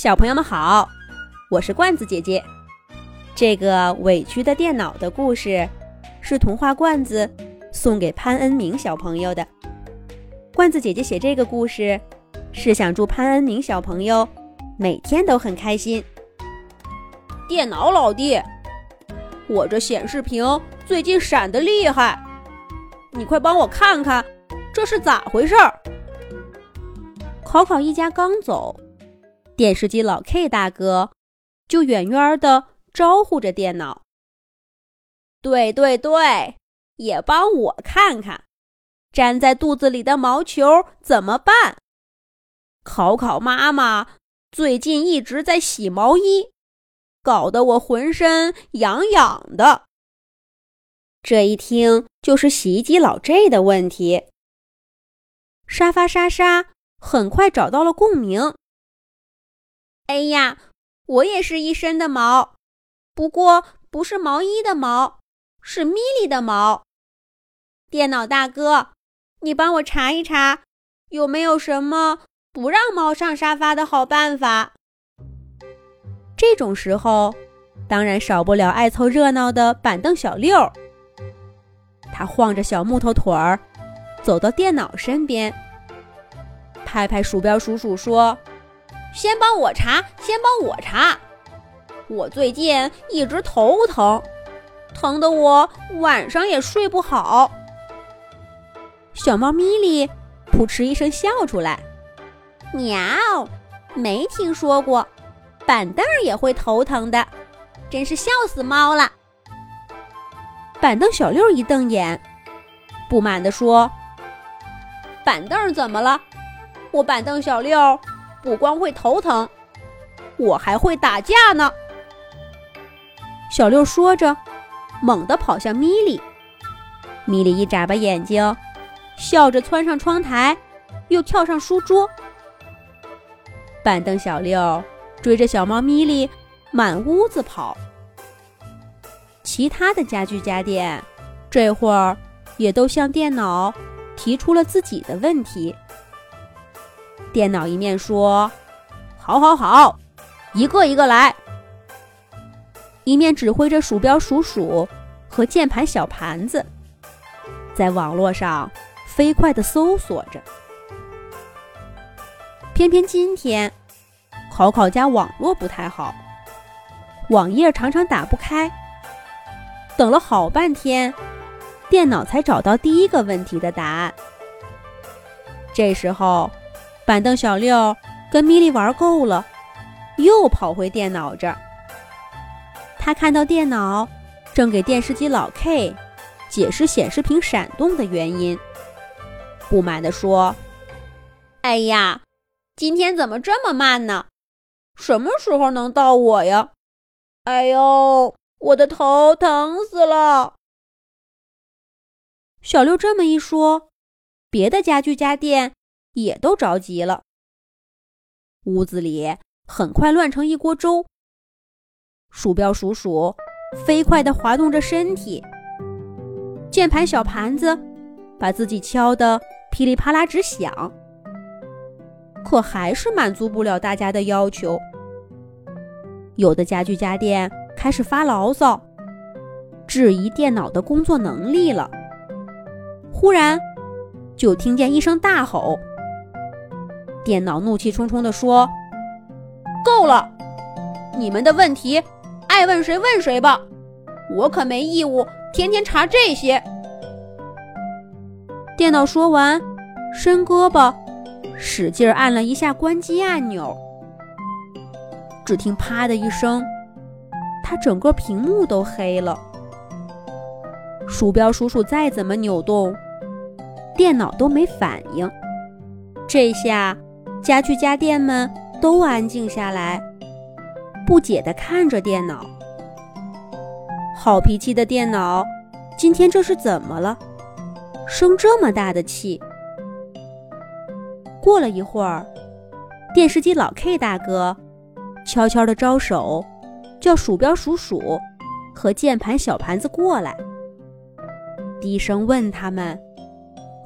小朋友们好，我是罐子姐姐。这个委屈的电脑的故事是童话罐子送给潘恩明小朋友的。罐子姐姐写这个故事是想祝潘恩明小朋友每天都很开心。电脑老弟，我这显示屏最近闪得厉害，你快帮我看看这是咋回事儿？考考一家刚走。电视机老 K 大哥就远远的招呼着电脑：“对对对，也帮我看看，粘在肚子里的毛球怎么办？考考妈妈最近一直在洗毛衣，搞得我浑身痒痒的。这一听就是洗衣机老 J 的问题。”沙发沙沙很快找到了共鸣。哎呀，我也是一身的毛，不过不是毛衣的毛，是米莉的毛。电脑大哥，你帮我查一查，有没有什么不让猫上沙发的好办法？这种时候，当然少不了爱凑热闹的板凳小六。他晃着小木头腿儿，走到电脑身边，拍拍鼠标鼠鼠说。先帮我查，先帮我查。我最近一直头疼，疼得我晚上也睡不好。小猫咪咪扑哧一声笑出来：“喵，没听说过板凳也会头疼的，真是笑死猫了。”板凳小六一瞪眼，不满地说：“板凳怎么了？我板凳小六。”不光会头疼，我还会打架呢。小六说着，猛地跑向米莉。米莉一眨巴眼睛，笑着窜上窗台，又跳上书桌。板凳小六追着小猫咪莉满屋子跑。其他的家具家电这会儿也都向电脑提出了自己的问题。电脑一面说：“好，好，好，一个一个来。”一面指挥着鼠标鼠鼠和键盘小盘子，在网络上飞快地搜索着。偏偏今天，考考家网络不太好，网页常常打不开。等了好半天，电脑才找到第一个问题的答案。这时候。板凳小六跟米莉玩够了，又跑回电脑这儿。他看到电脑正给电视机老 K 解释显示屏闪动的原因，不满地说：“哎呀，今天怎么这么慢呢？什么时候能到我呀？哎呦，我的头疼死了！”小六这么一说，别的家具家电。也都着急了，屋子里很快乱成一锅粥。鼠标鼠鼠飞快地滑动着身体，键盘小盘子把自己敲得噼里啪啦直响，可还是满足不了大家的要求。有的家具家电开始发牢骚，质疑电脑的工作能力了。忽然，就听见一声大吼。电脑怒气冲冲地说：“够了！你们的问题，爱问谁问谁吧，我可没义务天天查这些。”电脑说完，伸胳膊，使劲按了一下关机按钮。只听“啪”的一声，它整个屏幕都黑了。鼠标鼠鼠再怎么扭动，电脑都没反应。这下。家具家电们都安静下来，不解地看着电脑。好脾气的电脑，今天这是怎么了？生这么大的气？过了一会儿，电视机老 K 大哥悄悄地招手，叫鼠标鼠鼠和键盘小盘子过来，低声问他们：“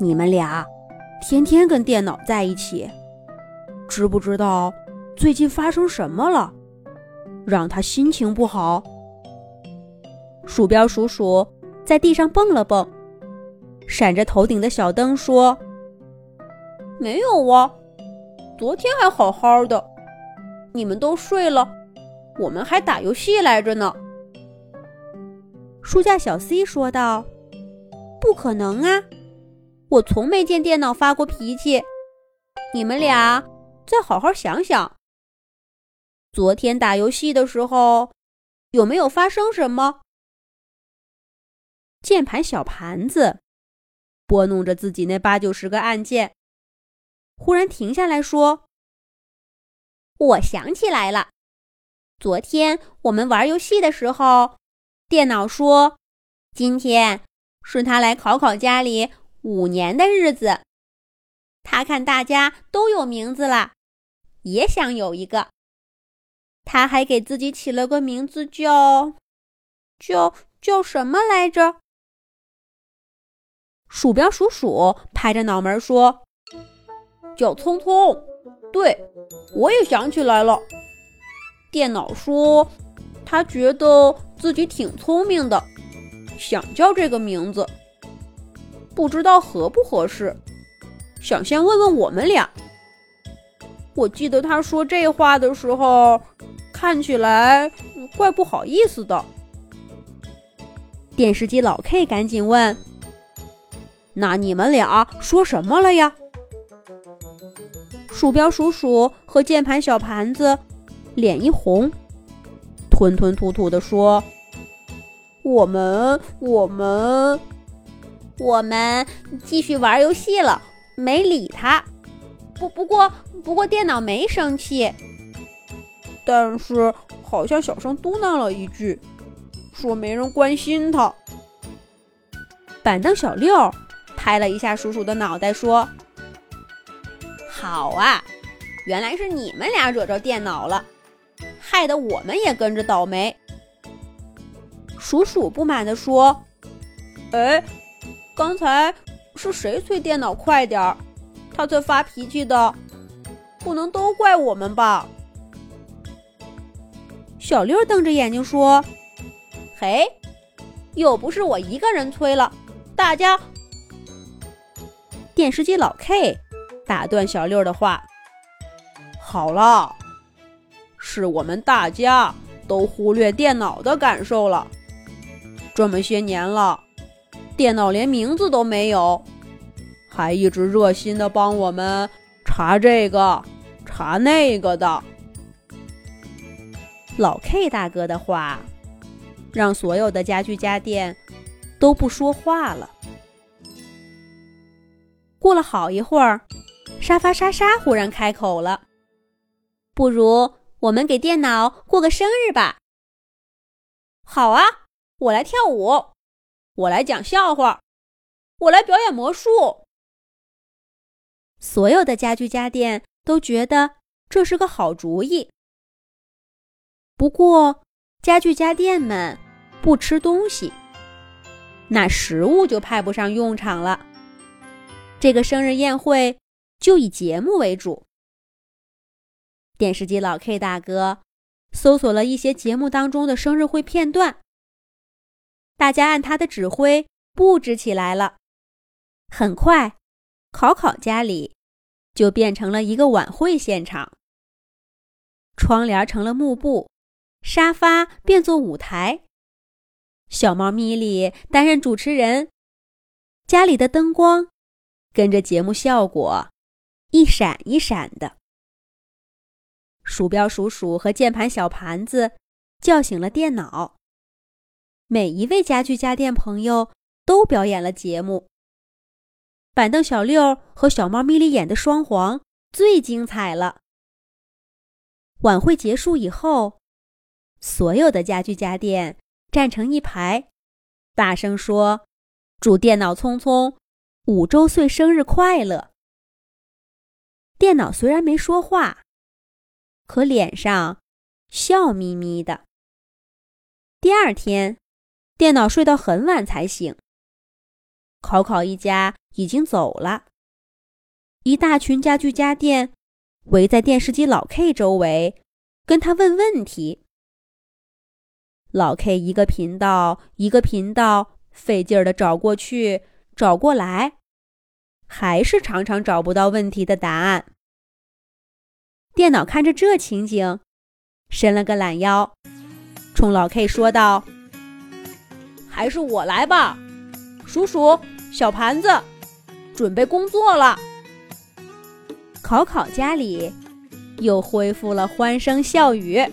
你们俩天天跟电脑在一起？”知不知道最近发生什么了，让他心情不好？鼠标鼠鼠在地上蹦了蹦，闪着头顶的小灯说：“没有啊，昨天还好好的。你们都睡了，我们还打游戏来着呢。”书架小 C 说道：“不可能啊，我从没见电脑发过脾气。你们俩再好好想想。”昨天打游戏的时候，有没有发生什么？键盘小盘子拨弄着自己那八九十个按键，忽然停下来说：“我想起来了，昨天我们玩游戏的时候，电脑说今天是他来考考家里五年的日子。他看大家都有名字了，也想有一个。”他还给自己起了个名字，叫叫叫什么来着？鼠标鼠鼠拍着脑门说：“叫聪聪。”对，我也想起来了。电脑说他觉得自己挺聪明的，想叫这个名字，不知道合不合适，想先问问我们俩。我记得他说这话的时候。看起来怪不好意思的。电视机老 K 赶紧问：“那你们俩说什么了呀？”鼠标鼠鼠和键盘小盘子脸一红，吞吞吐吐地说：“我们我们我们继续玩游戏了，没理他。不不过不过电脑没生气。”但是好像小声嘟囔了一句，说没人关心他。板凳小六拍了一下叔叔的脑袋，说：“好啊，原来是你们俩惹着电脑了，害得我们也跟着倒霉。”鼠鼠不满地说：“哎，刚才是谁催电脑快点儿，他才发脾气的，不能都怪我们吧？”小六瞪着眼睛说：“嘿，又不是我一个人催了，大家。”电视机老 K 打断小六的话：“好了，是我们大家都忽略电脑的感受了。这么些年了，电脑连名字都没有，还一直热心的帮我们查这个查那个的。”老 K 大哥的话，让所有的家具家电都不说话了。过了好一会儿，沙发莎莎忽然开口了：“不如我们给电脑过个生日吧？”“好啊，我来跳舞，我来讲笑话，我来表演魔术。”所有的家具家电都觉得这是个好主意。不过，家具家电们不吃东西，那食物就派不上用场了。这个生日宴会就以节目为主。电视机老 K 大哥搜索了一些节目当中的生日会片段，大家按他的指挥布置起来了。很快，考考家里就变成了一个晚会现场，窗帘成了幕布。沙发变作舞台，小猫咪咪担任主持人，家里的灯光跟着节目效果一闪一闪的。鼠标鼠鼠和键盘小盘子叫醒了电脑，每一位家具家电朋友都表演了节目。板凳小六和小猫咪咪演的双簧最精彩了。晚会结束以后。所有的家具家电站成一排，大声说：“祝电脑聪聪五周岁生日快乐！”电脑虽然没说话，可脸上笑眯眯的。第二天，电脑睡到很晚才醒。考考一家已经走了，一大群家具家电围在电视机老 K 周围，跟他问问题。老 K 一个频道一个频道费劲儿的找过去找过来，还是常常找不到问题的答案。电脑看着这情景，伸了个懒腰，冲老 K 说道：“还是我来吧，鼠鼠小盘子，准备工作了。”考考家里又恢复了欢声笑语。